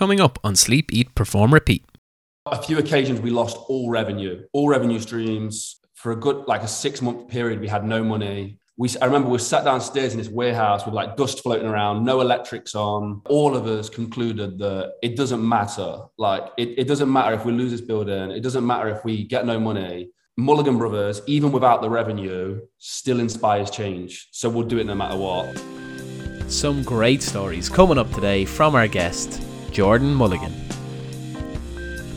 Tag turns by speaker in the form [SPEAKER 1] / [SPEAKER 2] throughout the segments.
[SPEAKER 1] coming up on Sleep, Eat, Perform, Repeat.
[SPEAKER 2] A few occasions we lost all revenue, all revenue streams. For a good, like a six month period, we had no money. We, I remember we sat downstairs in this warehouse with like dust floating around, no electrics on. All of us concluded that it doesn't matter. Like, it, it doesn't matter if we lose this building. It doesn't matter if we get no money. Mulligan Brothers, even without the revenue, still inspires change. So we'll do it no matter what.
[SPEAKER 1] Some great stories coming up today from our guest, Jordan Mulligan.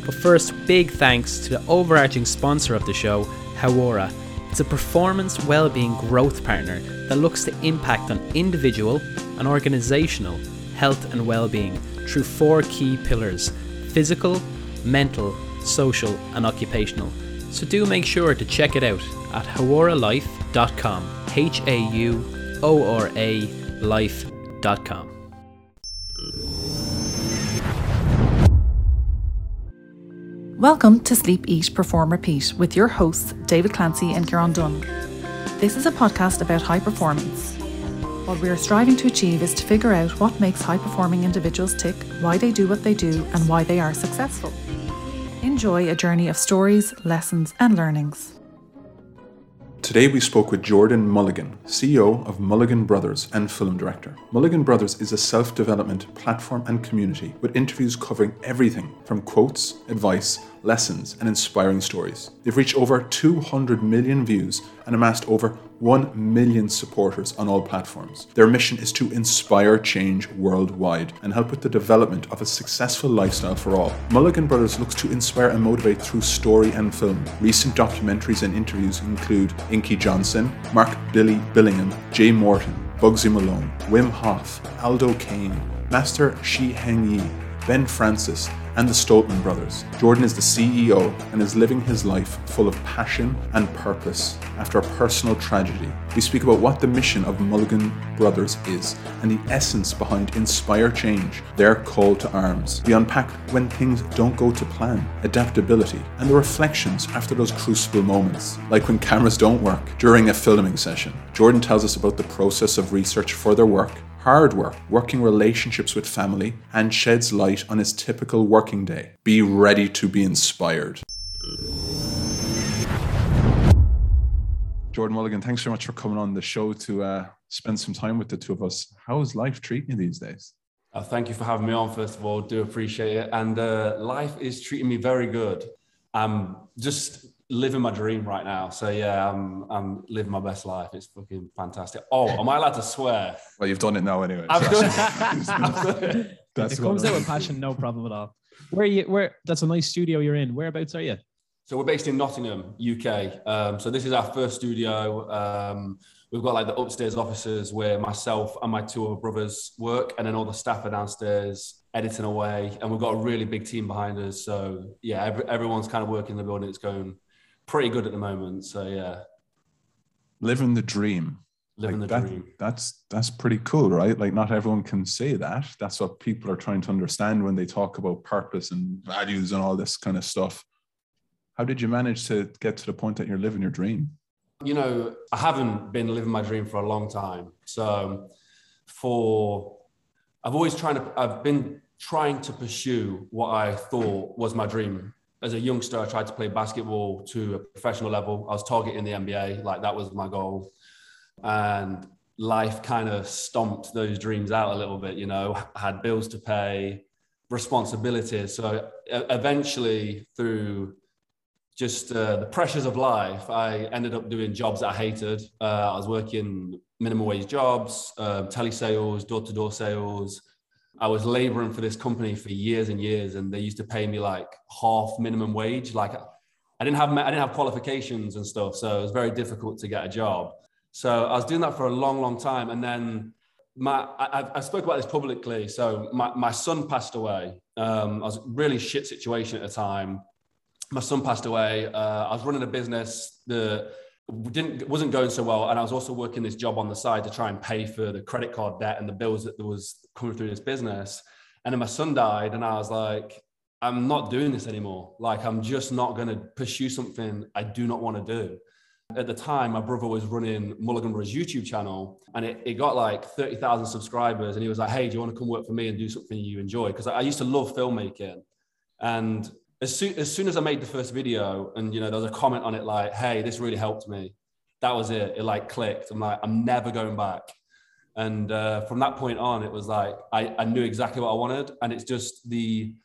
[SPEAKER 1] But first, big thanks to the overarching sponsor of the show, Hauora. It's a performance well-being growth partner that looks to impact on individual and organizational health and well-being through four key pillars: physical, mental, social, and occupational. So do make sure to check it out at hauoralife.com. H A U O R A life.com.
[SPEAKER 3] Welcome to Sleep, Eat, Perform, Repeat with your hosts, David Clancy and Kieran Dunn. This is a podcast about high performance. What we are striving to achieve is to figure out what makes high performing individuals tick, why they do what they do, and why they are successful. Enjoy a journey of stories, lessons, and learnings.
[SPEAKER 4] Today we spoke with Jordan Mulligan, CEO of Mulligan Brothers and film director. Mulligan Brothers is a self development platform and community with interviews covering everything from quotes, advice, lessons, and inspiring stories. They've reached over 200 million views and amassed over 1 million supporters on all platforms. Their mission is to inspire change worldwide and help with the development of a successful lifestyle for all. Mulligan Brothers looks to inspire and motivate through story and film. Recent documentaries and interviews include Inky Johnson, Mark Billy Billingham, Jay Morton, Bugsy Malone, Wim Hof, Aldo Kane, Master Shi Heng Yi, Ben Francis, and the Stoltman brothers. Jordan is the CEO and is living his life full of passion and purpose after a personal tragedy. We speak about what the mission of Mulligan Brothers is and the essence behind Inspire Change, their call to arms. We unpack when things don't go to plan, adaptability, and the reflections after those crucible moments, like when cameras don't work during a filming session. Jordan tells us about the process of research for their work hard work, working relationships with family, and sheds light on his typical working day. Be ready to be inspired. Jordan Mulligan, thanks so much for coming on the show to uh, spend some time with the two of us. How is life treating you these days?
[SPEAKER 2] Uh, thank you for having me on, first of all. Do appreciate it. And uh, life is treating me very good. I'm just living my dream right now. So yeah, I'm I'm living my best life. It's fucking fantastic. Oh, am I allowed to swear?
[SPEAKER 4] Well, you've done it now anyway.
[SPEAKER 2] I've
[SPEAKER 4] so-
[SPEAKER 2] done it.
[SPEAKER 4] That's
[SPEAKER 5] it comes out with passion, no problem at all. Where are you? Where? That's a nice studio you're in. Whereabouts are you?
[SPEAKER 2] So we're based in Nottingham, UK. Um, so this is our first studio. Um, we've got like the upstairs offices where myself and my two other brothers work, and then all the staff are downstairs editing away. And we've got a really big team behind us. So yeah, every, everyone's kind of working in the building. It's going pretty good at the moment. So yeah,
[SPEAKER 4] living the dream.
[SPEAKER 2] living
[SPEAKER 4] Like
[SPEAKER 2] the
[SPEAKER 4] that-
[SPEAKER 2] dream.
[SPEAKER 4] That's that's pretty cool, right? Like not everyone can say that. That's what people are trying to understand when they talk about purpose and values and all this kind of stuff. How did you manage to get to the point that you're living your dream?
[SPEAKER 2] you know, I haven't been living my dream for a long time. So um, for I've always trying to I've been trying to pursue what I thought was my dream. As a youngster, I tried to play basketball to a professional level. I was targeting the NBA, like that was my goal. And life kind of stomped those dreams out a little bit, you know, I had bills to pay, responsibilities. So eventually through just uh, the pressures of life, I ended up doing jobs that I hated. Uh, I was working minimum wage jobs, uh, telesales, door to door sales. I was laboring for this company for years and years, and they used to pay me like half minimum wage. Like I didn't have I didn't have qualifications and stuff, so it was very difficult to get a job. So I was doing that for a long, long time, and then my I, I spoke about this publicly. So my, my son passed away. Um, I was really shit situation at the time my son passed away. Uh, I was running a business that didn't wasn't going so well, and I was also working this job on the side to try and pay for the credit card debt and the bills that was coming through this business. And then my son died, and I was like, I'm not doing this anymore. Like I'm just not going to pursue something I do not want to do. At the time, my brother was running Mulligan Brothers YouTube channel and it, it got like 30,000 subscribers. And he was like, Hey, do you want to come work for me and do something you enjoy? Because I, I used to love filmmaking. And as soon, as soon as I made the first video and, you know, there was a comment on it like, Hey, this really helped me. That was it. It like clicked. I'm like, I'm never going back. And uh, from that point on, it was like, I, I knew exactly what I wanted. And it's just the,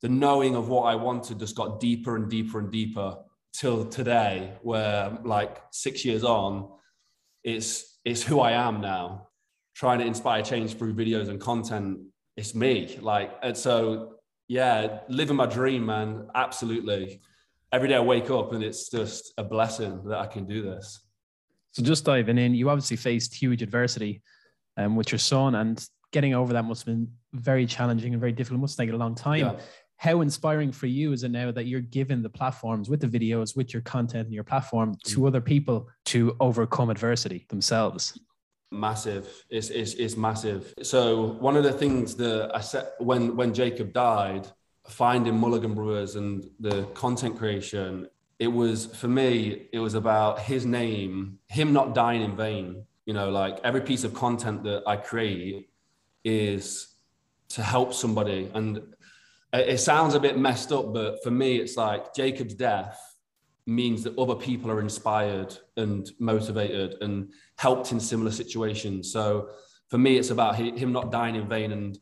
[SPEAKER 2] the knowing of what I wanted just got deeper and deeper and deeper till today, where like six years on, it's it's who I am now. Trying to inspire change through videos and content. It's me. Like and so yeah, living my dream, man. Absolutely. Every day I wake up and it's just a blessing that I can do this.
[SPEAKER 5] So just diving in, you obviously faced huge adversity um, with your son, and getting over that must have been very challenging and very difficult. It must take a long time. Yeah how inspiring for you is it now that you're given the platforms with the videos, with your content and your platform to mm. other people to overcome adversity themselves?
[SPEAKER 2] Massive. It's, it's, it's massive. So one of the things that I said when, when Jacob died, finding Mulligan Brothers and the content creation, it was for me, it was about his name, him not dying in vain. You know, like every piece of content that I create is to help somebody. And it sounds a bit messed up, but for me, it's like Jacob's death means that other people are inspired and motivated and helped in similar situations. So for me, it's about him not dying in vain. And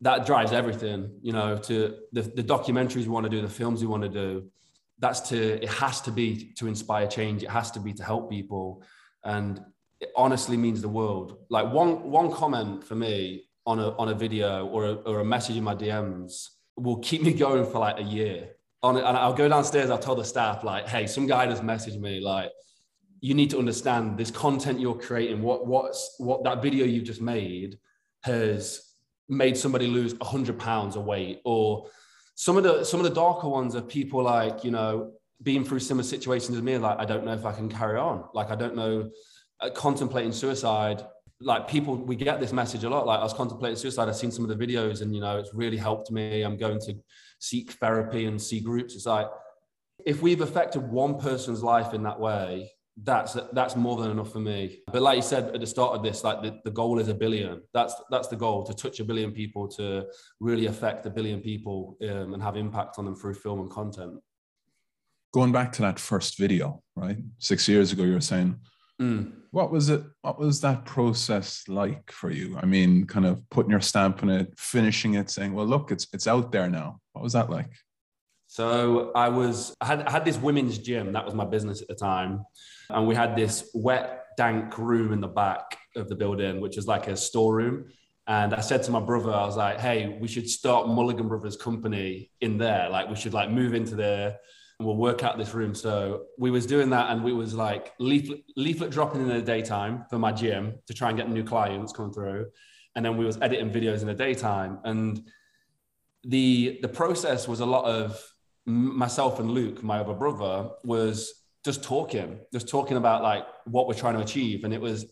[SPEAKER 2] that drives everything, you know, to the, the documentaries we want to do, the films we want to do. That's to, it has to be to inspire change. It has to be to help people. And it honestly means the world. Like one, one comment for me on a, on a video or a, or a message in my DMs will keep me going for like a year. On and I'll go downstairs. I'll tell the staff like, "Hey, some guy just messaged me like, you need to understand this content you're creating. What what's what that video you just made has made somebody lose hundred pounds of weight, or some of the some of the darker ones are people like you know being through similar situations as me. Like, I don't know if I can carry on. Like, I don't know, uh, contemplating suicide like people we get this message a lot like i was contemplating suicide i've seen some of the videos and you know it's really helped me i'm going to seek therapy and see groups. It's like if we've affected one person's life in that way that's that's more than enough for me. But like you said at the start of this like the, the goal is a billion. That's that's the goal to touch a billion people to really affect a billion people um, and have impact on them through film and content.
[SPEAKER 4] Going back to that first video right? Six years ago you were saying Mm. What was it? What was that process like for you? I mean, kind of putting your stamp on it, finishing it, saying, "Well, look, it's it's out there now." What was that like?
[SPEAKER 2] So I was I had I had this women's gym that was my business at the time, and we had this wet, dank room in the back of the building, which is like a storeroom. And I said to my brother, I was like, "Hey, we should start Mulligan Brothers Company in there. Like, we should like move into there." We'll work out this room. So we was doing that and we was like leaflet, leaflet dropping in the daytime for my gym to try and get new clients coming through. And then we was editing videos in the daytime. And the the process was a lot of myself and Luke, my other brother, was just talking, just talking about like what we're trying to achieve. And it was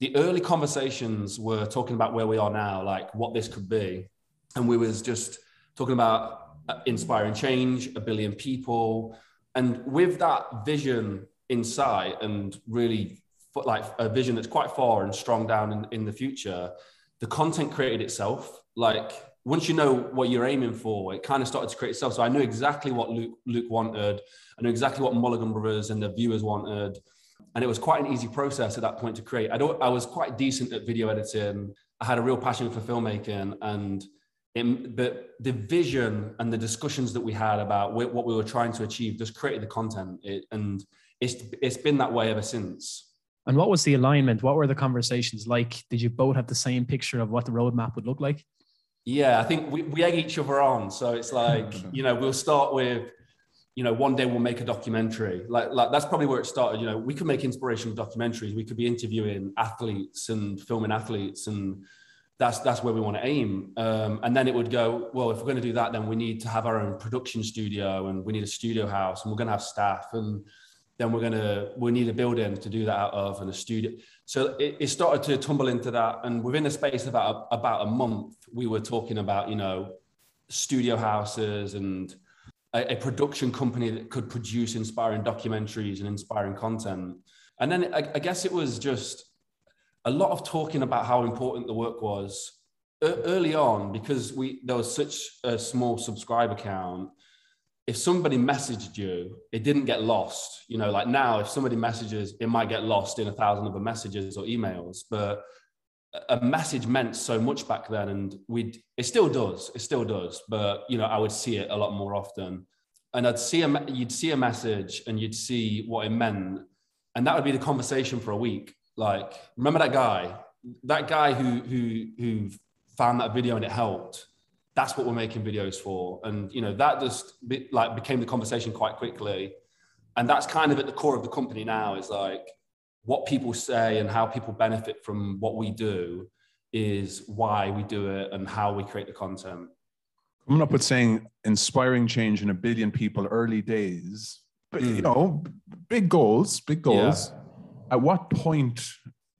[SPEAKER 2] the early conversations were talking about where we are now, like what this could be. And we was just talking about Uh, inspiring change, a billion people. And with that vision in sight and really like a vision that's quite far and strong down in, in the future, the content created itself. Like once you know what you're aiming for, it kind of started to create itself. So I knew exactly what Luke, Luke wanted. I knew exactly what Mulligan Brothers and the viewers wanted. And it was quite an easy process at that point to create. I, don't, I was quite decent at video editing. I had a real passion for filmmaking and it, but the vision and the discussions that we had about what we were trying to achieve just created the content. It, and it's it's been that way ever since.
[SPEAKER 5] And what was the alignment? What were the conversations like? Did you both have the same picture of what the roadmap would look like?
[SPEAKER 2] Yeah i think we, we egg each other on. So it's like you know we'll start with you know one day we'll make a documentary. Like, like that's probably where it started. You know we could make inspirational documentaries. We could be interviewing athletes and filming athletes and that's that's where we want to aim. Um, and then it would go, well, if we're going to do that, then we need to have our own production studio and we need a studio house and we're going to have staff and then we're going to we need a building to do that out of and a studio. So it, it started to tumble into that, and within a space of about about a month, we were talking about you know studio houses and a, a, production company that could produce inspiring documentaries and inspiring content. And then I, I guess it was just a lot of talking about how important the work was early on because we there was such a small subscriber count if somebody messaged you, it didn't get lost. You know, like now, if somebody messages, it might get lost in a thousand other messages or emails. But a message meant so much back then, and we'd it still does. It still does. But you know, I would see it a lot more often, and I'd see a you'd see a message, and you'd see what it meant, and that would be the conversation for a week. Like, remember that guy, that guy who who who found that video and it helped. That's what we're making videos for. And you know that just be, like became the conversation quite quickly. And that's kind of at the core of the company now is like what people say and how people benefit from what we do is why we do it and how we create the content.
[SPEAKER 4] Coming up with saying inspiring change in a billion people early days but mm. you know big goals big goals. Yeah. At what point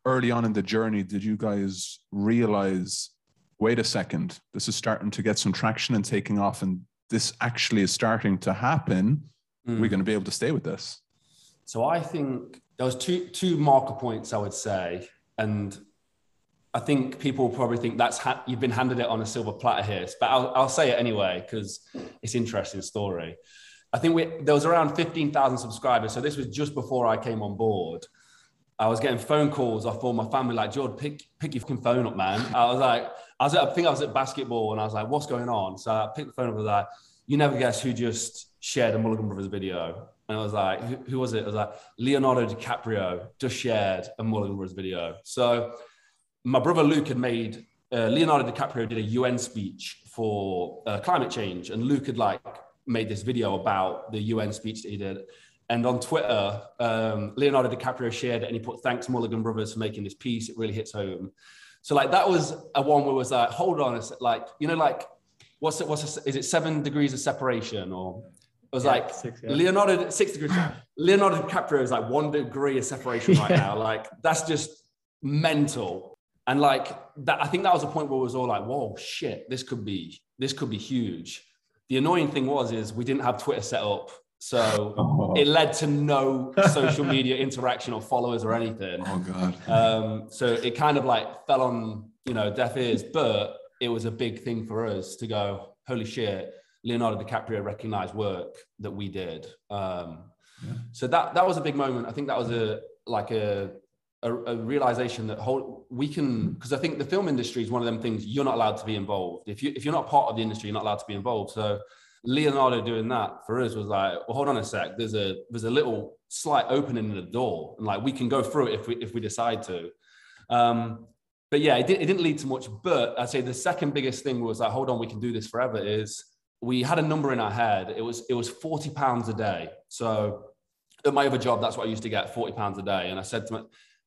[SPEAKER 4] early on in the journey did you guys realize wait a second, this is starting to get some traction and taking off, and this actually is starting to happen, mm. we're going to be able to stay with this?
[SPEAKER 2] So I think there was two two marker points I would say, and I think people probably think that's ha- you've been handed it on a silver platter here, but I'll, I'll say it anyway because it's an interesting story. I think we, there was around 15,000 subscribers. So this was just before I came on board. I was getting phone calls off all my family, like, George, pick, pick your fucking phone up, man. I was like, I was at, I think I was at basketball and I was like, what's going on? So I picked the phone up and was like, you never guess who just shared a Mulligan Brothers video. And I was like, who, who was it? I was like, Leonardo DiCaprio just shared a Mulligan Brothers video. So my brother Luke had made, uh, Leonardo DiCaprio did a UN speech for uh, climate change. And Luke had like made this video about the UN speech that he did. And on Twitter, um, Leonardo DiCaprio shared it and he put, thanks Mulligan Brothers for making this piece. It really hits home. So like that was a one where it was like, hold on, it's like, you know, like, what's it, what's it, is it seven degrees of separation or it was yeah, like six, yeah. Leonardo, six degrees. Leonardo DiCaprio is like one degree of separation right yeah. now. Like that's just mental. And like that, I think that was a point where it was all like, whoa, shit, this could be, this could be huge. The annoying thing was, is we didn't have Twitter set up so oh. it led to no social media interaction or followers or anything.
[SPEAKER 4] Oh god.
[SPEAKER 2] Um, so it kind of like fell on you know deaf ears, but it was a big thing for us to go, holy shit, Leonardo DiCaprio recognized work that we did. Um, yeah. So that that was a big moment. I think that was a like a a, a realization that whole we can because I think the film industry is one of them things you're not allowed to be involved. If you if you're not part of the industry, you're not allowed to be involved. So Leonardo doing that for us was like, well, hold on a sec. There's a there's a little slight opening in the door, and like we can go through it if we if we decide to. Um, but yeah, it, did, it didn't lead to much. But I'd say the second biggest thing was like, hold on, we can do this forever. Is we had a number in our head. It was it was forty pounds a day. So at my other job, that's what I used to get, forty pounds a day. And I said to my,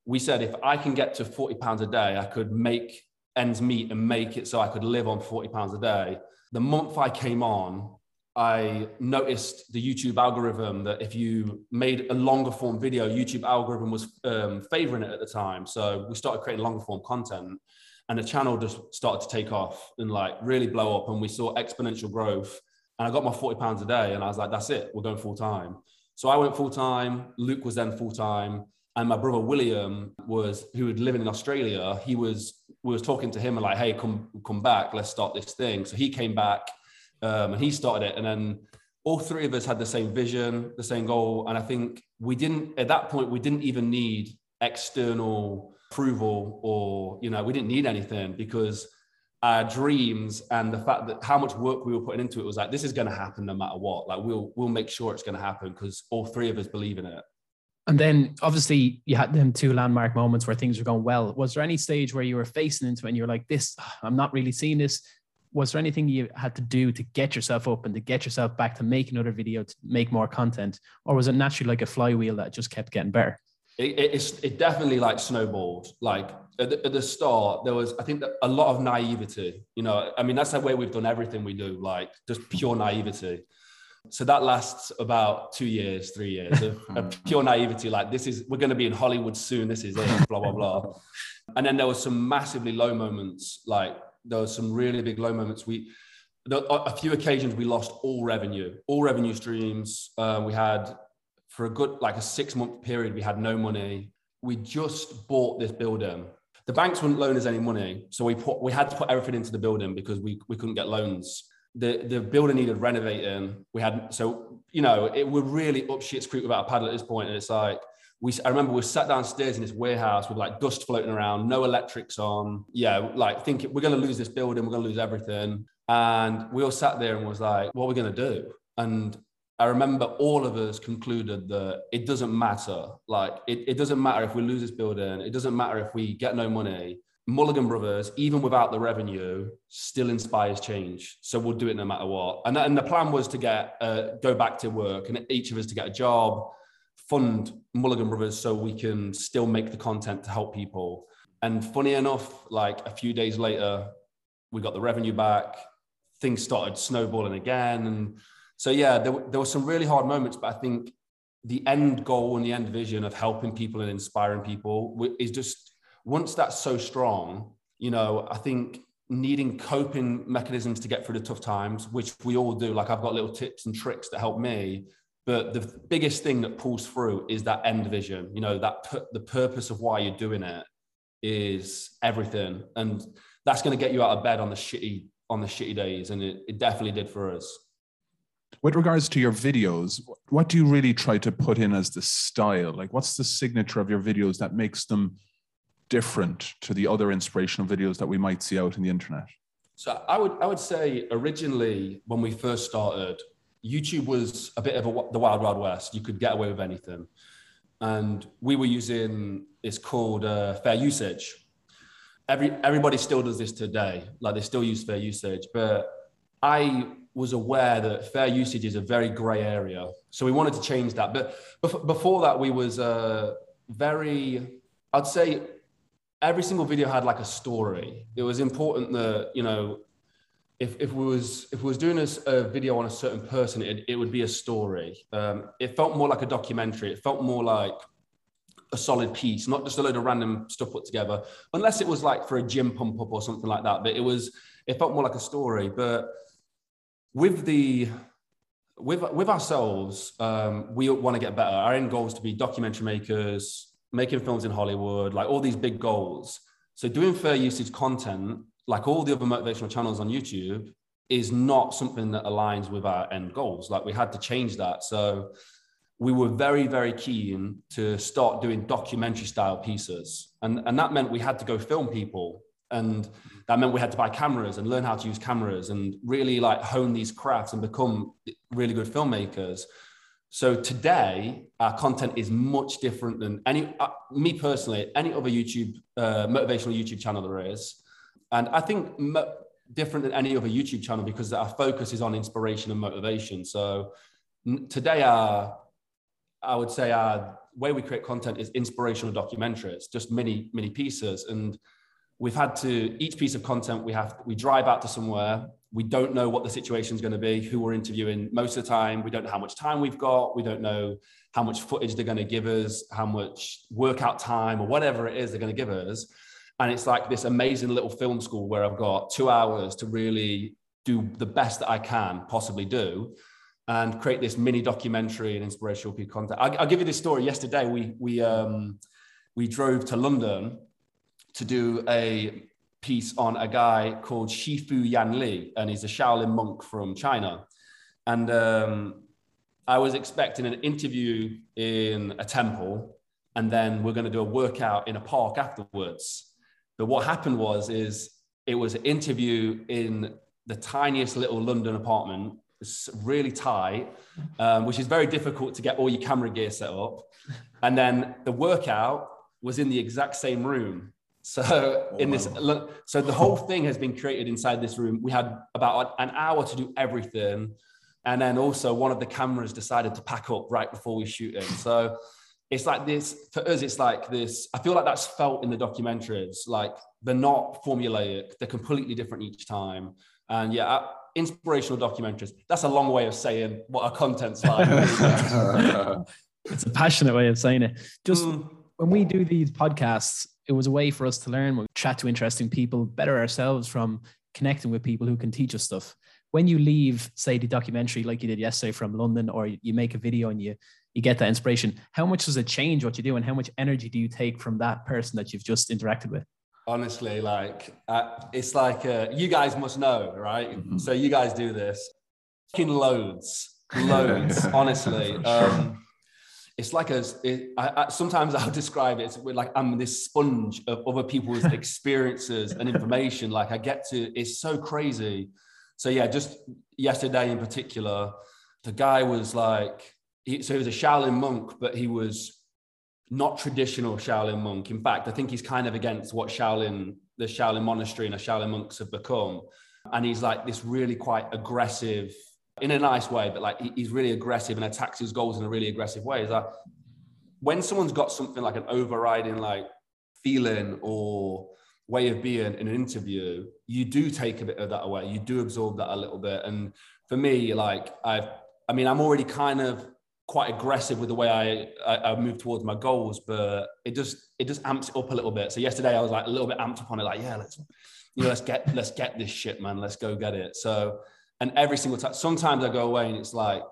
[SPEAKER 2] we said if I can get to forty pounds a day, I could make ends meet and make it so I could live on forty pounds a day. The month I came on, I noticed the YouTube algorithm that if you made a longer form video, YouTube algorithm was um, favoring it at the time. So we started creating longer form content and the channel just started to take off and like really blow up. And we saw exponential growth. And I got my 40 pounds a day and I was like, that's it, we're going full time. So I went full time. Luke was then full time. And my brother William was, who was living in Australia, he was, we was talking to him and like, hey, come, come back, let's start this thing. So he came back um, and he started it. And then all three of us had the same vision, the same goal. And I think we didn't, at that point, we didn't even need external approval or, you know, we didn't need anything because our dreams and the fact that how much work we were putting into it was like, this is going to happen no matter what. Like we'll, we'll make sure it's going to happen because all three of us believe in it.
[SPEAKER 5] And then obviously you had them two landmark moments where things were going well. Was there any stage where you were facing into it and you're like, this, I'm not really seeing this was there anything you had to do to get yourself up and to get yourself back to make another video to make more content? Or was it naturally like a flywheel that just kept getting better?
[SPEAKER 2] It, it, it definitely like snowballed. Like at the, at the, start there was i think a lot of naivety you know? I mean that's the way we've done everything we do like just pure naivety. So that lasts about two years three years. Of, of pure naivety like this is we're going to be in hollywood soon this is it blah blah blah. And then there was some massively low moments like there were some really big low moments. We a few occasions we lost all revenue, all revenue streams. Uh, we had for a good like a six month period, we had no money. We just bought this building. The banks wouldn't loan us any money, so we put we had to put everything into the building because we we couldn't get loans. The the building needed renovating. We had so you know it were really up shit's creek without a paddle at this point, and it's like we I remember we sat downstairs in this warehouse with like dust floating around, no electrics on. Yeah, like thinking we're going to lose this building, we're going to lose everything. And we all sat there and was like, what are we going to do? And I remember all of us concluded that it doesn't matter. Like it, it doesn't matter if we lose this building. It doesn't matter if we get no money. Mulligan Brothers, even without the revenue, still inspires change. So we'll do it no matter what. And, and the plan was to get uh, go back to work and each of us to get a job fund Mulligan Brothers so we can still make the content to help people. And funny enough, like a few days later, we got the revenue back. Things started snowballing again. And so, yeah, there, there were some really hard moments, but I think the end goal and the end vision of helping people and inspiring people is just once that's so strong, you know, I think needing coping mechanisms to get through the tough times, which we all do. Like I've got little tips and tricks that help me but the biggest thing that pulls through is that end vision. You know, that the purpose of why you're doing it is everything, and that's going to get you out of bed on the shitty on the shitty days, and it, it definitely did for us.
[SPEAKER 4] With regards to your videos, what do you really try to put in as the style? Like, what's the signature of your videos that makes them different to the other inspirational videos that we might see out in the internet?
[SPEAKER 2] So I would I would say originally when we first started, YouTube was a bit of a, the wild, wild west. You could get away with anything. And we were using, it's called uh, fair usage. Every, everybody still does this today. Like they still use fair usage. But I was aware that fair usage is a very gray area. So we wanted to change that. But before that, we was uh, very, I'd say every single video had like a story. It was important that, you know, if, if we was if we was doing a, a video on a certain person, it, it would be a story. Um, it felt more like a documentary. It felt more like a solid piece, not just a load of random stuff put together. Unless it was like for a gym pump up or something like that. But it was it felt more like a story. But with the with with ourselves, um, we want to get better. Our end goal is to be documentary makers, making films in Hollywood, like all these big goals. So doing fair usage content like all the other motivational channels on YouTube, is not something that aligns with our end goals. Like we had to change that. So we were very, very keen to start doing documentary style pieces. And, and that meant we had to go film people. And that meant we had to buy cameras and learn how to use cameras and really like hone these crafts and become really good filmmakers. So today, our content is much different than any, uh, me personally, any other YouTube, uh, motivational YouTube channel there is. And I think different than any other YouTube channel because our focus is on inspiration and motivation. So n- today, our, I would say our way we create content is inspirational documentaries, just mini, mini pieces. And we've had to, each piece of content we have, we drive out to somewhere. We don't know what the situation is going to be, who we're interviewing most of the time. We don't know how much time we've got. We don't know how much footage they're going to give us, how much workout time or whatever it is they're going to give us and it's like this amazing little film school where I've got two hours to really do the best that I can possibly do and create this mini documentary and inspirational piece content. I'll, I'll, give you this story. Yesterday, we we um, we drove to London to do a piece on a guy called Shifu Yan Lei, and he's a Shaolin monk from China. And um, I was expecting an interview in a temple, and then we're going to do a workout in a park afterwards. But what happened was, is it was an interview in the tiniest little London apartment. It's really tight, um, which is very difficult to get all your camera gear set up. And then the workout was in the exact same room. So in this, so the whole thing has been created inside this room. We had about an hour to do everything, and then also one of the cameras decided to pack up right before we shoot it. So it's like this for us it's like this i feel like that's felt in the documentaries like they're not formulaic they're completely different each time. And yeah uh, inspirational documentaries that's a long way of saying what our content's like.
[SPEAKER 5] It's a passionate way of saying it. Just mm. when we do these podcasts it was a way for us to learn we chat to interesting people better ourselves from connecting with people who can teach us stuff. When you leave, say, the documentary like you did yesterday from London, or you make a video and you you get that inspiration, how much does it change what you do, and how much energy do you take from that person that you've just interacted with?
[SPEAKER 2] Honestly, like uh, it's like uh, you guys must know, right? Mm-hmm. So you guys do this, fucking loads, loads. honestly, um, it's like a. It, I, I, sometimes I'll describe it. It's like I'm this sponge of other people's experiences and information. Like I get to. It's so crazy so yeah, just yesterday in particular, the guy was like, he, so he was a Shaolin monk, but he was not traditional Shaolin monk. In fact, I think he's kind of against what Shaolin, the Shaolin monastery and the Shaolin monks have become. And he's like this really quite aggressive, in a nice way, but like he's really aggressive and attacks his goals in a really aggressive way. Is that when someone's got something like an overriding like feeling or way of being in an interview, you do take a bit of that away. You do absorb that a little bit. And for me, like I've, I mean, I'm already kind of quite aggressive with the way I, I, I move towards my goals, but it just it just amps it up a little bit. So yesterday I was like a little bit amped up on it, like yeah, let's you know let's get let's get this shit, man. Let's go get it. So and every single time, sometimes I go away and it's like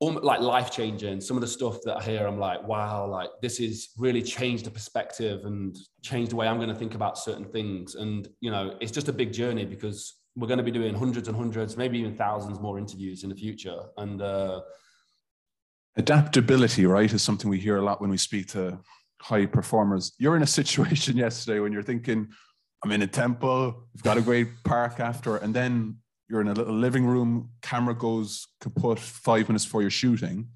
[SPEAKER 2] like life changing. Some of the stuff that I hear, I'm like, wow, like this is really changed the perspective and changed the way I'm going to think about certain things. And you know, it's just a big journey because we're going to be doing hundreds and hundreds, maybe even thousands more interviews in the future. And uh,
[SPEAKER 4] adaptability, right, is something we hear a lot when we speak to high performers. You're in a situation yesterday when you're thinking, I'm in a temple, we've got a great park after, and then you're in a little living room, camera goes kaput five minutes before you're shooting.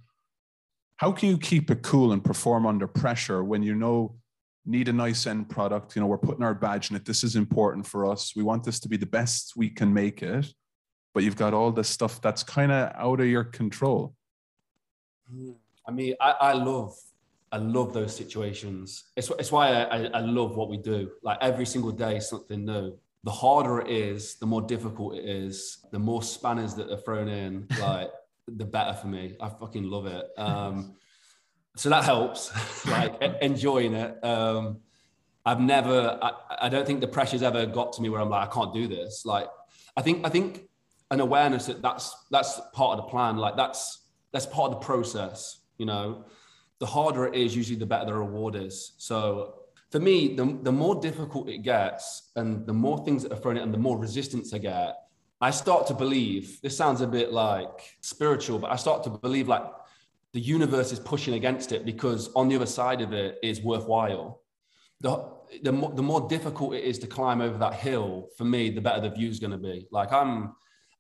[SPEAKER 4] How can you keep it cool and perform under pressure when you know need a nice end product? You know, we're putting our badge in it. This is important for us. We want this to be the best we can make it, but you've got all this stuff that's kind of out of your control.
[SPEAKER 2] I mean, I, I love I love those situations. It's, it's why I, I, love what we do. Like every single day, something new the harder it is, the more difficult it is, the more spanners that are thrown in, like the better for me. I fucking love it. Um, so that helps, like enjoying it. Um, I've never, I, I don't think the pressure's ever got to me where I'm like, I can't do this. Like, I think, I think an awareness that that's, that's part of the plan. Like that's, that's part of the process, you know, the harder it is, usually the better the reward is. So for me, the, the more difficult it gets and the more things that are thrown in and the more resistance I get, I start to believe this sounds a bit like spiritual, but I start to believe like the universe is pushing against it because on the other side of it is worthwhile. The, the, more, the more difficult it is to climb over that hill, for me, the better the view is going to be. Like I'm,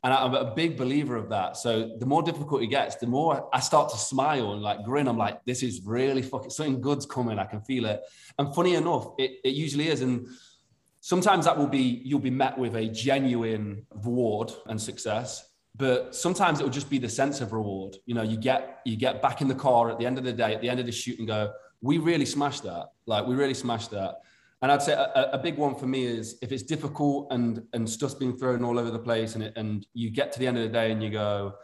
[SPEAKER 2] and I'm a big believer of that. So the more difficult it gets, the more I start to smile and like grin. I'm like, this is really fucking something good's coming. I can feel it. And funny enough, it, it usually is. And sometimes that will be, you'll be met with a genuine reward and success. But sometimes it will just be the sense of reward. You know, you get you get back in the car at the end of the day, at the end of the shoot, and go, we really smashed that. Like we really smashed that. And I'd say a, a, big one for me is if it's difficult and and stuff's being thrown all over the place, and it, and you get to the end of the day and you go,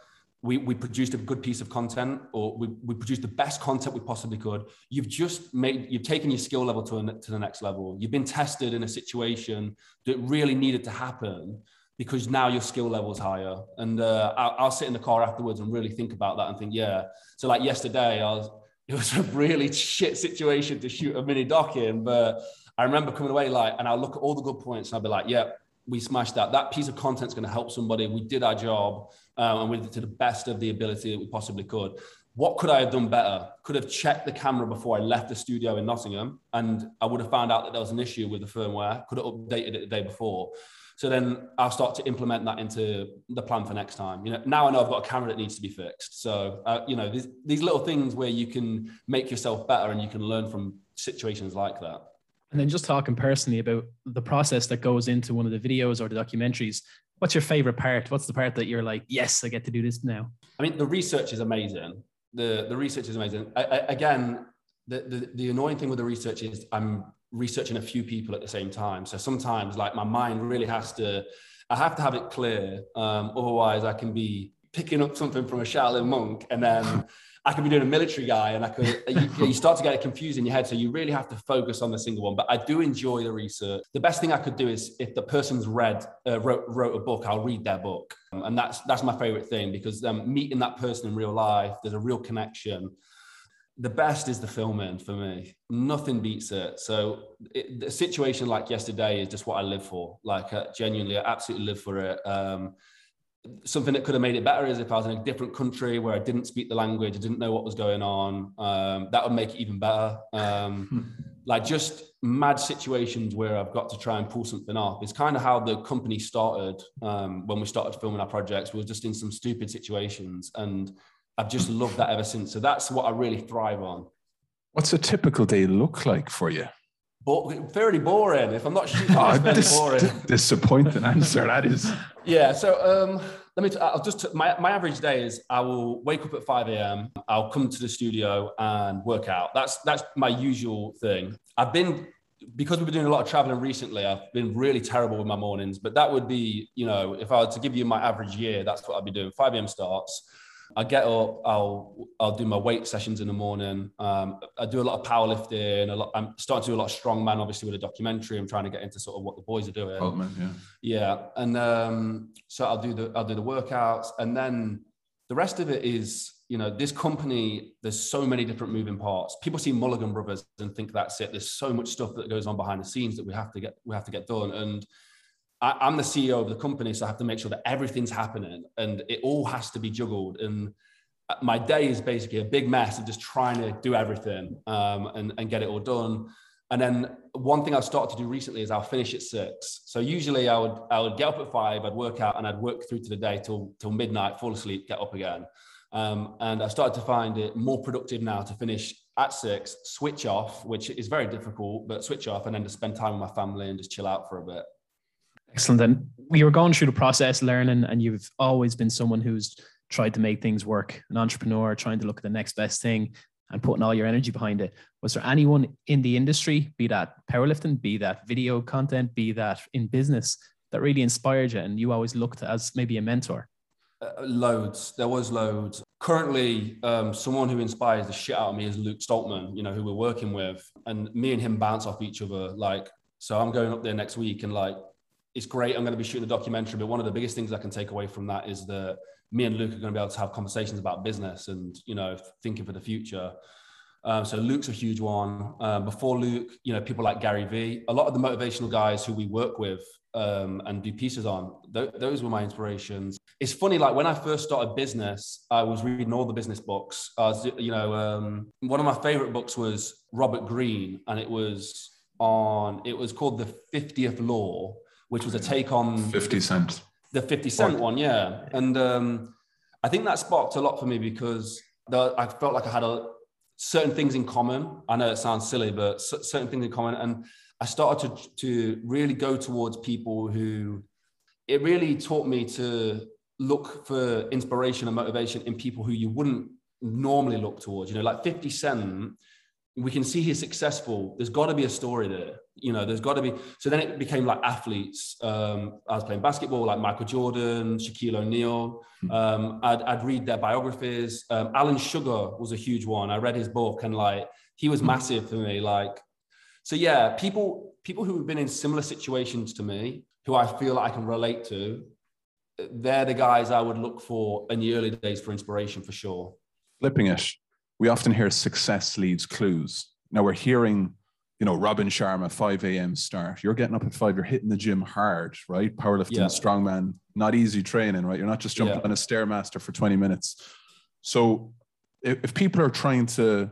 [SPEAKER 2] we, we produced a good piece of content, or we, we produced the best content we possibly could. You've just made you've taken your skill level to to the next level. You've been tested in a situation that really needed to happen because now your skill level is higher. And uh, I'll, I'll sit in the car afterwards and really think about that and think, yeah. So like yesterday, I was it was a really shit situation to shoot a mini doc in, but I remember coming away like, and I'll look at all the good points and I'll be like, yeah, we smashed that. That piece of content's going to help somebody. We did our job um, and we did it to the best of the ability that we possibly could. What could I have done better? Could have checked the camera before I left the studio in Nottingham, and I would have found out that there was an issue with the firmware. Could have updated it the day before. So then I'll start to implement that into the plan for next time. You know, now I know I've got a camera that needs to be fixed. So uh, you know, these, these little things where you can make yourself better and you can learn from situations like that.
[SPEAKER 5] And then just talking personally about the process that goes into one of the videos or the documentaries, what's your favorite part? What's the part that you're like, yes, I get to do this now?
[SPEAKER 2] I mean, the research is amazing. The, the research is amazing. I, I, again, the, the, the annoying thing with the research is I'm researching a few people at the same time. So sometimes like my mind really has to, I have to have it clear. Um, otherwise I can be picking up something from a Shaolin monk and then I could be doing a military guy and I could, you, you, start to get it confused in your head. So you really have to focus on the single one. But I do enjoy the research. The best thing I could do is if the person's read, uh, wrote, wrote a book, I'll read their book. Um, and that's, that's my favorite thing because um, meeting that person in real life, there's a real connection. The best is the filming for me. Nothing beats it. So it, a situation like yesterday is just what I live for. Like uh, genuinely, I absolutely live for it. Um, something that could have made it better is if I was in a different country where I didn't speak the language, I didn't know what was going on. Um, that would make it even better. Um, like just mad situations where I've got to try and pull something off. It's kind of how the company started um, when we started filming our projects. We were just in some stupid situations, and I've just loved that ever since. So that's what I really thrive on.
[SPEAKER 4] What's a typical day look like for you?
[SPEAKER 2] But very boring. If I'm not shooting, oh, it's dis- boring.
[SPEAKER 4] Disappointing answer. That is.
[SPEAKER 2] Yeah. So um, let me. T- I'll just. T- my my average day is I will wake up at five a.m. I'll come to the studio and work out. That's that's my usual thing. I've been because we've been doing a lot of traveling recently. I've been really terrible with my mornings. But that would be, you know, if I were to give you my average year, that's what I'd be doing. Five a.m. starts. I get up, I'll I'll do my weight sessions in the morning. Um, I do a lot of powerlifting. A lot, I'm starting to do a lot of strongman, obviously with a documentary. I'm trying to get into sort of what the boys are doing.
[SPEAKER 4] Oh man, yeah.
[SPEAKER 2] Yeah, and um, so I'll do the I'll do the workouts, and then the rest of it is you know this company. There's so many different moving parts. People see Mulligan Brothers and think that's it. There's so much stuff that goes on behind the scenes that we have to get we have to get done, and I, am the CEO of the company, so I have to make sure that everything's happening and it all has to be juggled. And my day is basically a big mess of just trying to do everything um, and, and get it all done. And then one thing I've started to do recently is I'll finish at six. So usually I would I would get up at five, I'd work out, and I'd work through to the day till till midnight, fall asleep, get up again. Um, and I started to find it more productive now to finish at six, switch off, which is very difficult, but switch off, and then to spend time with my family and just chill out for a bit.
[SPEAKER 5] Excellent. And we were going through the process learning, and you've always been someone who's tried to make things work, an entrepreneur trying to look at the next best thing and putting all your energy behind it. Was there anyone in the industry, be that powerlifting, be that video content, be that in business, that really inspired you and you always looked as maybe a mentor?
[SPEAKER 2] Uh, loads. There was loads. Currently, um, someone who inspires the shit out of me is Luke Stoltman, you know, who we're working with. And me and him bounce off each other. Like, so I'm going up there next week and like it's great. I'm going to be shooting a documentary, but one of the biggest things I can take away from that is that me and Luke are going to be able to have conversations about business and you know thinking for the future. Um, so Luke's a huge one. Um, before Luke, you know, people like Gary Vee, a lot of the motivational guys who we work with um, and do pieces on, th- those were my inspirations. It's funny, like when I first started business, I was reading all the business books. I was, you know, um, one of my favorite books was Robert Greene, and it was on, it was called The 50th Law which was a take on
[SPEAKER 4] 50 Cent.
[SPEAKER 2] The 50 Cent one, yeah. And um, I think that sparked a lot for me because the, I felt like I had a, certain things in common. I know it sounds silly, but certain things in common. And I started to, to really go towards people who it really taught me to look for inspiration and motivation in people who you wouldn't normally look towards. You know, like 50 Cent we can see he's successful. There's got to be a story there. You know, there's got to be. So then it became like athletes. Um, I was playing basketball, like Michael Jordan, Shaquille O'Neal. Hmm. Um, I'd, I'd, read their biographies. Um, Alan Sugar was a huge one. I read his book and like he was hmm. massive for me. Like, so yeah, people people who have been in similar situations to me, who I feel like I can relate to, they're the guys I would look for in the early days for inspiration for sure.
[SPEAKER 4] Flipping it we often hear success leads clues. Now we're hearing, you know, Robin Sharma, 5 a.m. start. You're getting up at five, you're hitting the gym hard, right? Powerlifting, yeah. strongman, not easy training, right? You're not just jumping yeah. on a stairmaster for 20 minutes. So if, if people are trying to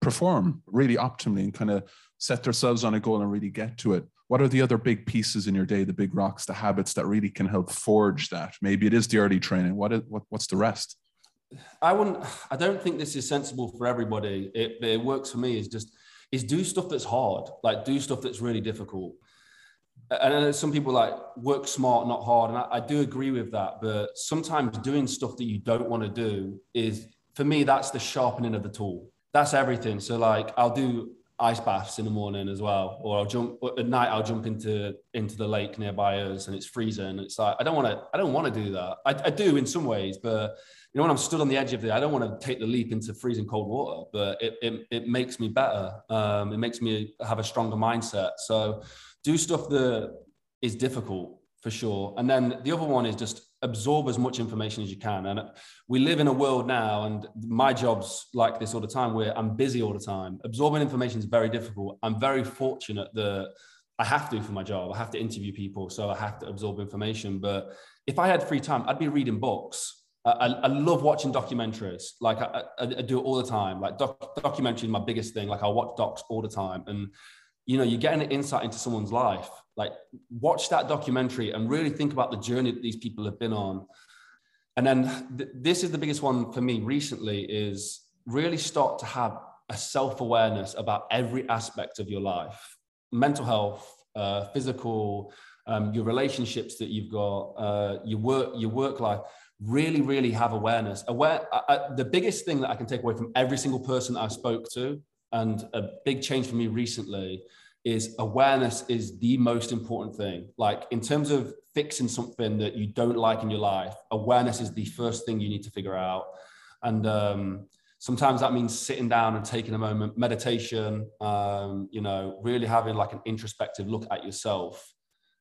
[SPEAKER 4] perform really optimally and kind of set themselves on a goal and really get to it, what are the other big pieces in your day, the big rocks, the habits that really can help forge that? Maybe it is the early training. What is, what, what's the rest?
[SPEAKER 2] I wouldn't. I don't think this is sensible for everybody. It, it works for me. Is just is do stuff that's hard. Like do stuff that's really difficult. And some people like work smart, not hard, and I, I do agree with that. But sometimes doing stuff that you don't want to do is, for me, that's the sharpening of the tool. That's everything. So like I'll do ice baths in the morning as well, or I'll jump at night. I'll jump into into the lake nearby us, and it's freezing. And it's like I don't want to. I don't want to do that. I, I do in some ways, but you know when I'm stood on the edge of it, I don't want to take the leap into freezing cold water. But it it, it makes me better. Um, it makes me have a stronger mindset. So do stuff that is difficult for sure. And then the other one is just absorb as much information as you can. And we live in a world now, and my job's like this all the time, where I'm busy all the time. Absorbing information is very difficult. I'm very fortunate that I have to for my job. I have to interview people, so I have to absorb information. But if I had free time, I'd be reading books. I, I love watching documentaries. Like I, I, I, do it all the time. Like doc, documentary is my biggest thing. Like I watch docs all the time, and you know, you're getting an insight into someone's life like watch that documentary and really think about the journey that these people have been on and then th- this is the biggest one for me recently is really start to have a self-awareness about every aspect of your life mental health uh, physical um, your relationships that you've got uh, your work your work life really really have awareness aware uh, uh, the biggest thing that i can take away from every single person i spoke to and a big change for me recently is awareness is the most important thing. Like in terms of fixing something that you don't like in your life, awareness is the first thing you need to figure out. And um, sometimes that means sitting down and taking a moment, meditation, um, you know, really having like an introspective look at yourself.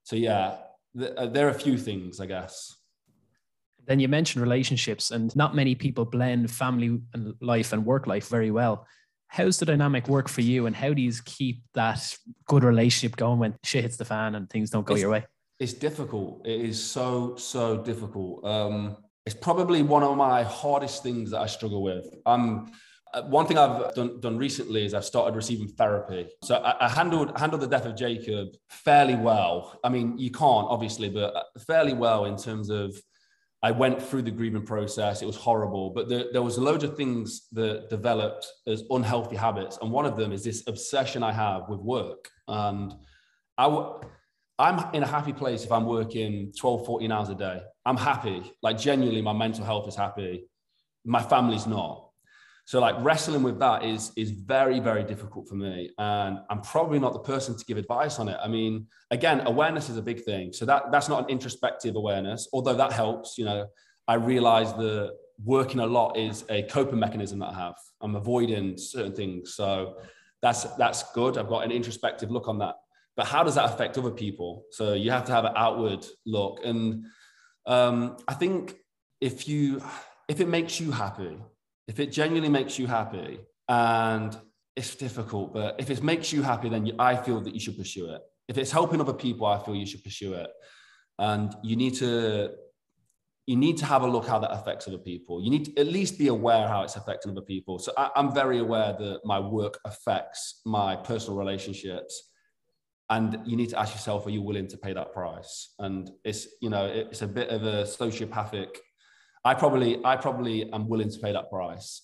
[SPEAKER 2] So yeah, th- uh, there are a few things, I guess.
[SPEAKER 5] Then you mentioned relationships, and not many people blend family and life and work life very well. How's the dynamic work for you and how do you keep that good relationship going when shit hits the fan and things don't go
[SPEAKER 2] it's,
[SPEAKER 5] your way?
[SPEAKER 2] it's difficult. It is so so difficult. Um it's probably one of my hardest things that i struggle with. Um one thing I've done, done recently is I've started receiving therapy. So I, I, handled handled the death of Jacob fairly well. I mean, you can't obviously, but fairly well in terms of I went through the grieving process. It was horrible, but there, there was loads of things that developed as unhealthy habits. And one of them is this obsession I have with work. And I w- I'm in a happy place if I'm working 12, 14 hours a day. I'm happy. Like genuinely, my mental health is happy. My family's not. So like wrestling with that is is very very difficult for me, and I'm probably not the person to give advice on it. I mean, again, awareness is a big thing. So that that's not an introspective awareness, although that helps. You know, I realize that working a lot is a coping mechanism that I have. I'm avoiding certain things, so that's that's good. I've got an introspective look on that. But how does that affect other people? So you have to have an outward look, and um, I think if you if it makes you happy if it genuinely makes you happy and it's difficult, but if it makes you happy, then you, I feel that you should pursue it. If it's helping other people, I feel you should pursue it. And you need to you need to have a look how that affects other people. You need to at least be aware how it's affecting other people. So I, I'm very aware that my work affects my personal relationships. And you need to ask yourself, are you willing to pay that price? And it's, you know, it's a bit of a sociopathic I probably I probably am willing to pay that price,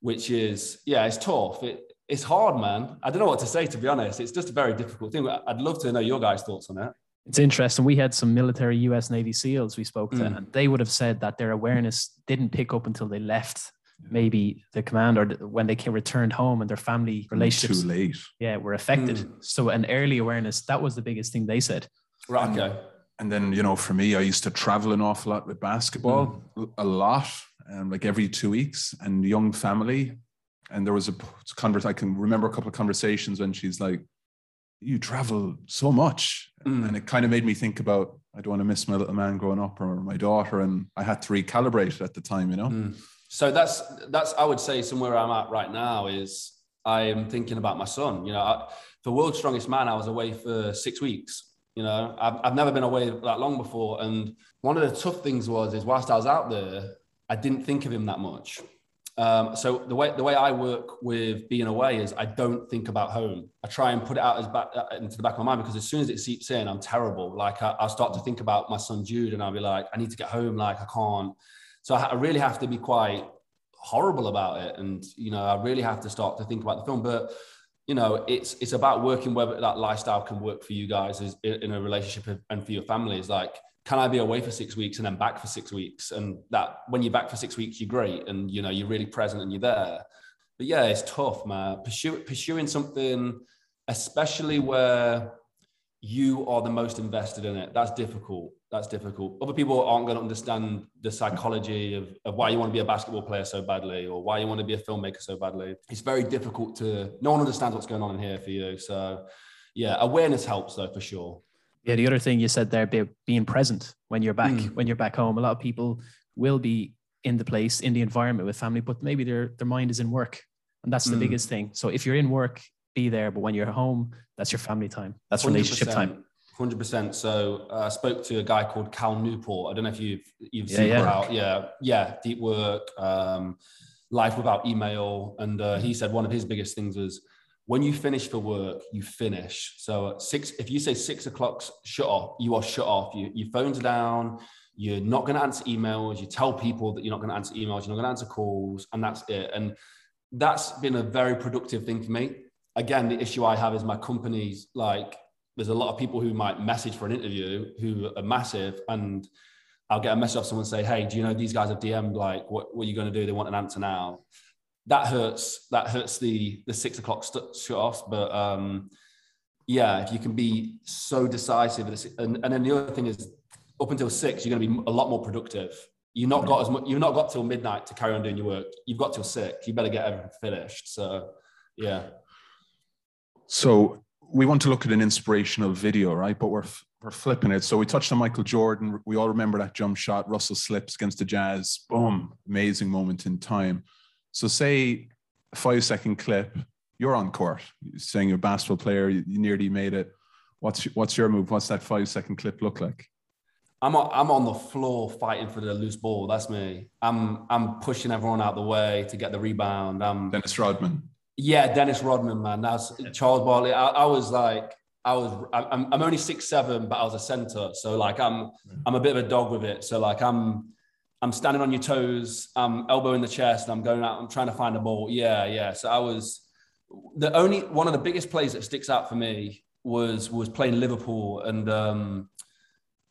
[SPEAKER 2] which is yeah, it's tough. It, it's hard, man. I don't know what to say to be honest. It's just a very difficult thing. I'd love to know your guys' thoughts on it.
[SPEAKER 5] It's interesting. We had some military US Navy SEALs we spoke to, mm. and they would have said that their awareness didn't pick up until they left maybe the command or when they came returned home and their family relationships
[SPEAKER 4] too late
[SPEAKER 5] yeah were affected mm. so an early awareness that was the biggest thing they said
[SPEAKER 2] right okay
[SPEAKER 4] and then you know for me i used to travel an awful lot with basketball mm. a lot um, like every two weeks and young family and there was a converse i can remember a couple of conversations when she's like you travel so much mm. and it kind of made me think about i don't want to miss my little man growing up or my daughter and i had to recalibrate it at the time you know mm.
[SPEAKER 2] so that's that's i would say somewhere i'm at right now is i am thinking about my son you know I, for world's strongest man i was away for six weeks you know, I've, I've never been away that long before. And one of the tough things was, is whilst I was out there, I didn't think of him that much. Um, so the way the way I work with being away is I don't think about home. I try and put it out as back uh, into the back of my mind because as soon as it seeps in, I'm terrible. Like I, will start to think about my son Jude, and I'll be like, I need to get home. Like I can't. So I, I really have to be quite horrible about it, and you know, I really have to start to think about the film. But you know, it's it's about working whether that lifestyle can work for you guys as, in a relationship and for your families. Like, can I be away for six weeks and then back for six weeks? And that when you're back for six weeks, you're great, and you know you're really present and you're there. but yeah, it's tough, man. Pursue, pursuing something, especially where you are the most invested in it. That's difficult. That's difficult. Other people aren't going to understand the psychology of, of why you want to be a basketball player so badly or why you want to be a filmmaker so badly. It's very difficult to, no one understands what's going on in here for you. So, yeah, awareness helps though, for sure.
[SPEAKER 5] Yeah, the other thing you said there, being present when you're back, mm. when you're back home. A lot of people will be in the place, in the environment with family, but maybe their their mind is in work and that's the mm. biggest thing. So if you're in work, be there. But when you're home, that's your family time. That's relationship time.
[SPEAKER 2] Hundred percent. So uh, I spoke to a guy called Cal Newport. I don't know if you've you've yeah, seen yeah. out. Yeah, yeah. Deep work, um, life without email, and uh, he said one of his biggest things was when you finish for work, you finish. So six, if you say six o'clock shut off, you are shut off. You, your phone's down. You're not going to answer emails. You tell people that you're not going to answer emails. You're not going to answer calls, and that's it. And that's been a very productive thing for me. Again, the issue I have is my company's like there's a lot of people who might message for an interview who are massive and I'll get a message off someone say, Hey, do you know these guys have DM'd like what, what are you going to do? They want an answer now. That hurts. That hurts the the six o'clock st- shut off. But um, yeah, if you can be so decisive, and, and then the other thing is up until six, you're going to be a lot more productive. You've not got as much. You've not got till midnight to carry on doing your work. You've got till six. You better get everything finished. So, yeah.
[SPEAKER 4] So we want to look at an inspirational video, right? But we're we're flipping it. So we touched on Michael Jordan. We all remember that jump shot. Russell slips against the Jazz. Boom! Amazing moment in time. So say a five second clip. You're on court, you're saying you're a basketball player. You nearly made it. What's what's your move? What's that five second clip look like?
[SPEAKER 2] I'm on, I'm on the floor fighting for the loose ball. That's me. I'm I'm pushing everyone out the way to get the rebound. I'm
[SPEAKER 4] Dennis Rodman.
[SPEAKER 2] Yeah, Dennis Rodman, man. That's Charles Barkley. I, I was like, I was. I'm, I'm only six seven, but I was a center. So like, I'm I'm a bit of a dog with it. So like, I'm I'm standing on your toes. I'm elbow in the chest. And I'm going out. I'm trying to find the ball. Yeah, yeah. So I was the only one of the biggest plays that sticks out for me was was playing Liverpool and. um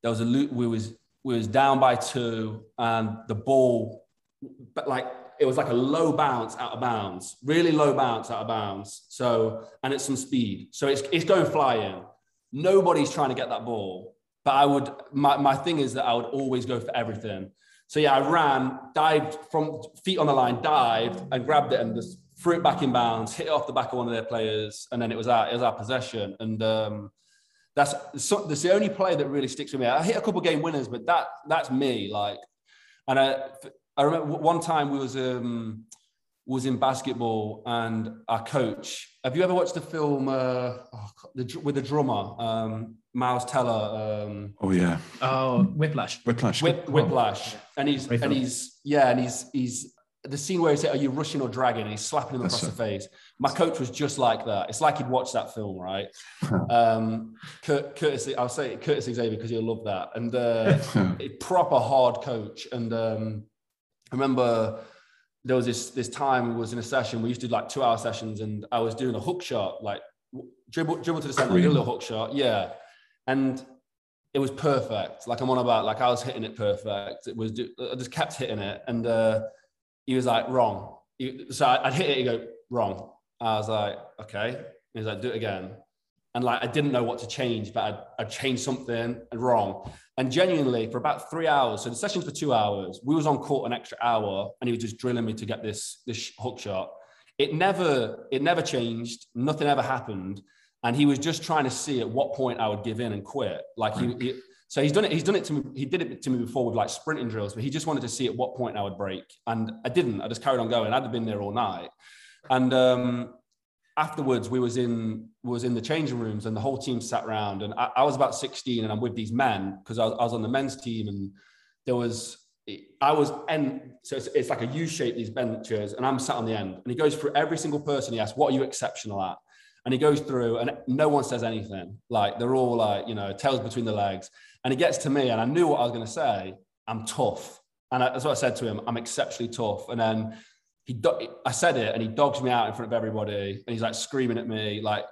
[SPEAKER 2] there was a we was we was down by two and the ball but like it was like a low bounce out of bounds really low bounce out of bounds so and it's some speed so it's, it's going flying nobody's trying to get that ball but i would my, my thing is that i would always go for everything so yeah i ran dived from feet on the line dived and grabbed it and just threw it back in bounds hit it off the back of one of their players and then it was our it was our possession and um that's so, that's the only play that really sticks with me. I hit a couple game winners, but that that's me. Like, and I I remember one time we was um was in basketball and our coach. Have you ever watched the film uh, oh, the, with the drummer um, Miles Teller? Um,
[SPEAKER 4] oh yeah.
[SPEAKER 5] Oh, Whiplash.
[SPEAKER 4] Whiplash.
[SPEAKER 2] Whip, Whiplash. And he's and he's yeah, and he's he's the scene where he said, "Are you rushing or dragging?" And he's slapping him across the face. My coach was just like that. It's like he'd watched that film, right? um, Kurt, Curtis, I'll say Curtis Xavier because he'll love that. And uh, proper hard coach. And um, I remember there was this this time was in a session. We used to do like two hour sessions, and I was doing a hook shot, like dribble dribble to the center, a little hook shot, yeah. And it was perfect. Like I'm on about, like I was hitting it perfect. It was I just kept hitting it, and. Uh, he was like, wrong. so I'd hit it, he go, wrong. I was like, okay. He was like, do it again. And like, I didn't know what to change, but I'd, I'd changed something and wrong. And genuinely, for about three hours, so the sessions for two hours, we was on court an extra hour, and he was just drilling me to get this this hook shot. It never it never changed. Nothing ever happened, and he was just trying to see at what point I would give in and quit. Like he, he so he's done it. He's done it to me. He did it to me before with like sprinting drills, but he just wanted to see at what point I would break, and I didn't. I just carried on going. I'd have been there all night, and um, afterwards we was in was in the changing rooms, and the whole team sat around, and I, I was about sixteen, and I'm with these men because I, I was on the men's team, and there was I was end, so it's, it's like a U shape, these benches, and I'm sat on the end. And he goes through every single person. He asks, What are you exceptional at? And he goes through, and no one says anything. Like they're all like, you know, tails between the legs. And he gets to me, and I knew what I was going to say. I'm tough. And I, that's what I said to him. I'm exceptionally tough. And then he, I said it, and he dogs me out in front of everybody, and he's like screaming at me, like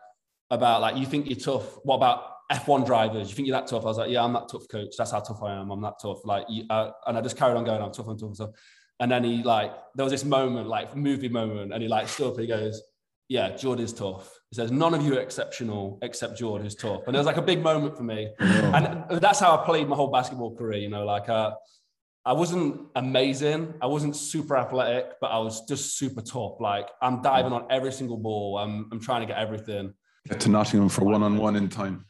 [SPEAKER 2] about like, you think you're tough? What about F1 drivers? You think you're that tough? I was like, yeah, I'm that tough, coach. That's how tough I am. I'm that tough. Like, you, uh, and I just carried on going. I'm tough. I'm tough. I'm tough. And then he like, there was this moment, like movie moment, and he like stood up and he goes, yeah, Jordan's tough. He says, none of you are exceptional except Jordan who's tough. And it was like a big moment for me. And that's how I played my whole basketball career, you know, like uh, I wasn't amazing. I wasn't super athletic, but I was just super tough. Like I'm diving on every single ball. I'm, I'm trying to get everything.
[SPEAKER 4] Get to Nottingham for one-on-one in time.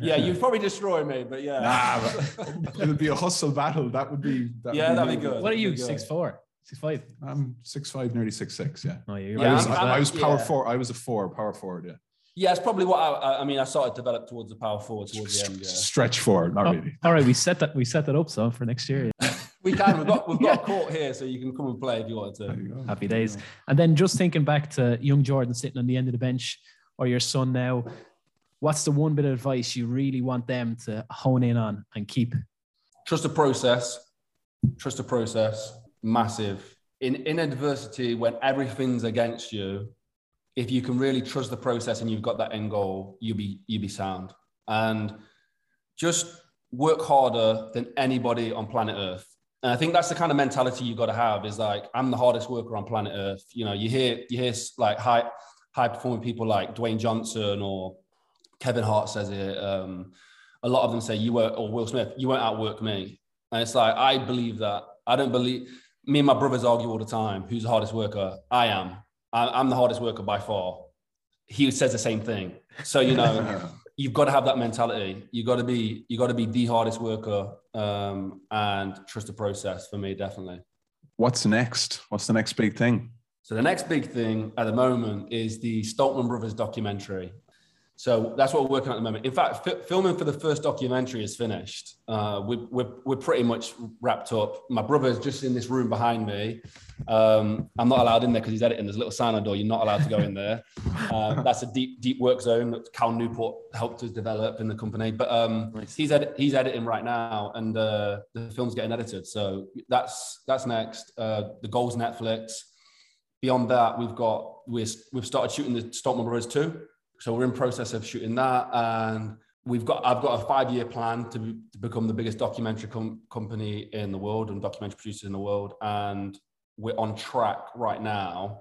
[SPEAKER 2] Yeah, you'd probably destroy me, but yeah.
[SPEAKER 4] Nah, but it would be a hustle battle. That would be.
[SPEAKER 2] That yeah, would be that'd be good.
[SPEAKER 5] What are you? Six four. Six five.
[SPEAKER 4] I'm six five, nearly six six. Yeah.
[SPEAKER 5] Oh, yeah.
[SPEAKER 4] I was, I, I was power yeah. four. I was a four, power forward. Yeah.
[SPEAKER 2] Yeah, it's probably what I. I mean, I started to develop towards the power forward towards the end. Yeah.
[SPEAKER 4] Stretch forward, not oh, really.
[SPEAKER 5] All right, we set that. We set that up so for next year.
[SPEAKER 2] We can. We've got we've got yeah. a court here, so you can come and play if you want to. You
[SPEAKER 5] Happy days. And then just thinking back to young Jordan sitting on the end of the bench, or your son now. What's the one bit of advice you really want them to hone in on and keep?
[SPEAKER 2] Trust the process. Trust the process. Massive in, in adversity, when everything's against you, if you can really trust the process and you've got that end goal, you'll be you'll be sound. And just work harder than anybody on planet Earth. And I think that's the kind of mentality you've got to have is like, I'm the hardest worker on planet Earth. You know, you hear you hear like high high performing people like Dwayne Johnson or Kevin Hart says it. Um, a lot of them say you won't, or Will Smith, you won't outwork me. And it's like I believe that. I don't believe me and my brothers argue all the time. Who's the hardest worker? I am. I'm the hardest worker by far. He says the same thing. So you know, you've got to have that mentality. You got to be you got to be the hardest worker um, and trust the process. For me, definitely.
[SPEAKER 4] What's next? What's the next big thing?
[SPEAKER 2] So the next big thing at the moment is the Stoltman Brothers documentary. So that's what we're working on at the moment. In fact, f- filming for the first documentary is finished. Uh, we, we're, we're pretty much wrapped up. My brother's just in this room behind me. Um, I'm not allowed in there because he's editing. There's a little sign on door. You're not allowed to go in there. Uh, that's a deep, deep work zone that Cal Newport helped us develop in the company. But um, he's, he's editing right now, and uh, the film's getting edited. So that's that's next. Uh, the goals Netflix. Beyond that, we've got we're, we've started shooting the Stoltman Brothers 2 so we're in process of shooting that, and we've got I've got a five year plan to, to become the biggest documentary com- company in the world and documentary producers in the world, and we're on track right now.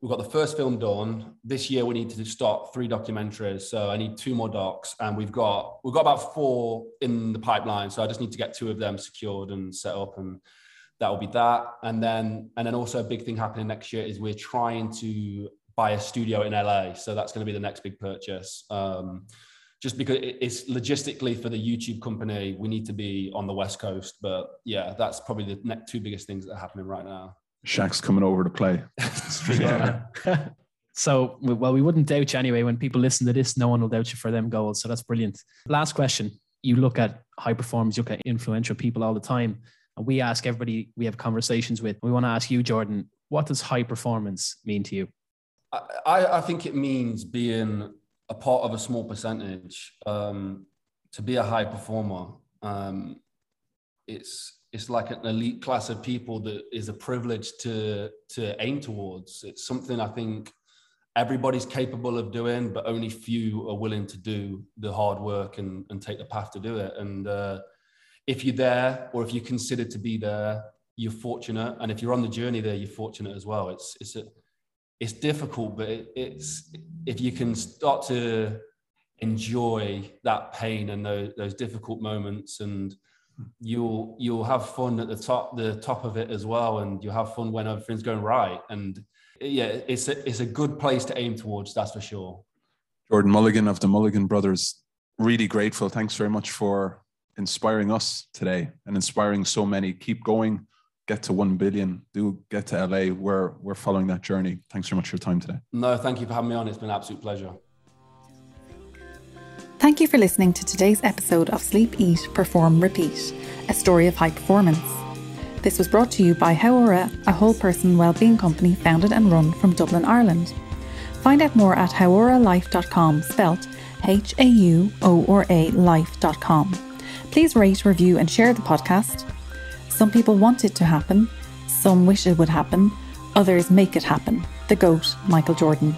[SPEAKER 2] We've got the first film done this year. We need to start three documentaries, so I need two more docs, and we've got we've got about four in the pipeline. So I just need to get two of them secured and set up, and that will be that. And then and then also a big thing happening next year is we're trying to buy a studio in LA. So that's going to be the next big purchase. Um, just because it's logistically for the YouTube company, we need to be on the West Coast. But yeah, that's probably the next two biggest things that are happening right now.
[SPEAKER 4] Shaq's coming over to play.
[SPEAKER 5] so, well, we wouldn't doubt you anyway. When people listen to this, no one will doubt you for them goals. So that's brilliant. Last question. You look at high performers, you look at influential people all the time. And we ask everybody we have conversations with. We want to ask you, Jordan, what does high performance mean to you?
[SPEAKER 2] I, I think it means being a part of a small percentage. Um, to be a high performer, um, it's it's like an elite class of people that is a privilege to to aim towards. It's something I think everybody's capable of doing, but only few are willing to do the hard work and, and take the path to do it. And uh, if you're there, or if you're considered to be there, you're fortunate. And if you're on the journey there, you're fortunate as well. It's it's a it's difficult, but it, it's if you can start to enjoy that pain and those, those difficult moments and you'll you'll have fun at the top the top of it as well and you'll have fun when everything's going right. And yeah it's a, it's a good place to aim towards that's for sure.
[SPEAKER 4] Jordan mulligan of the mulligan brothers really grateful. Thanks very much for inspiring us today and inspiring so many. Keep going get to 1 billion, do get to LA. We're, we're following that journey. Thanks very much for your time today.
[SPEAKER 2] No, thank you for having me on. It's been an absolute pleasure.
[SPEAKER 3] Thank you for listening to today's episode of Sleep, Eat, Perform, Repeat, a story of high performance. This was brought to you by Hauora, a whole person wellbeing company founded and run from Dublin, Ireland. Find out more at hauoralife.com, spelt H A U O R A life.com. Please rate, review, and share the podcast. Some people want it to happen, some wish it would happen, others make it happen. The GOAT, Michael Jordan.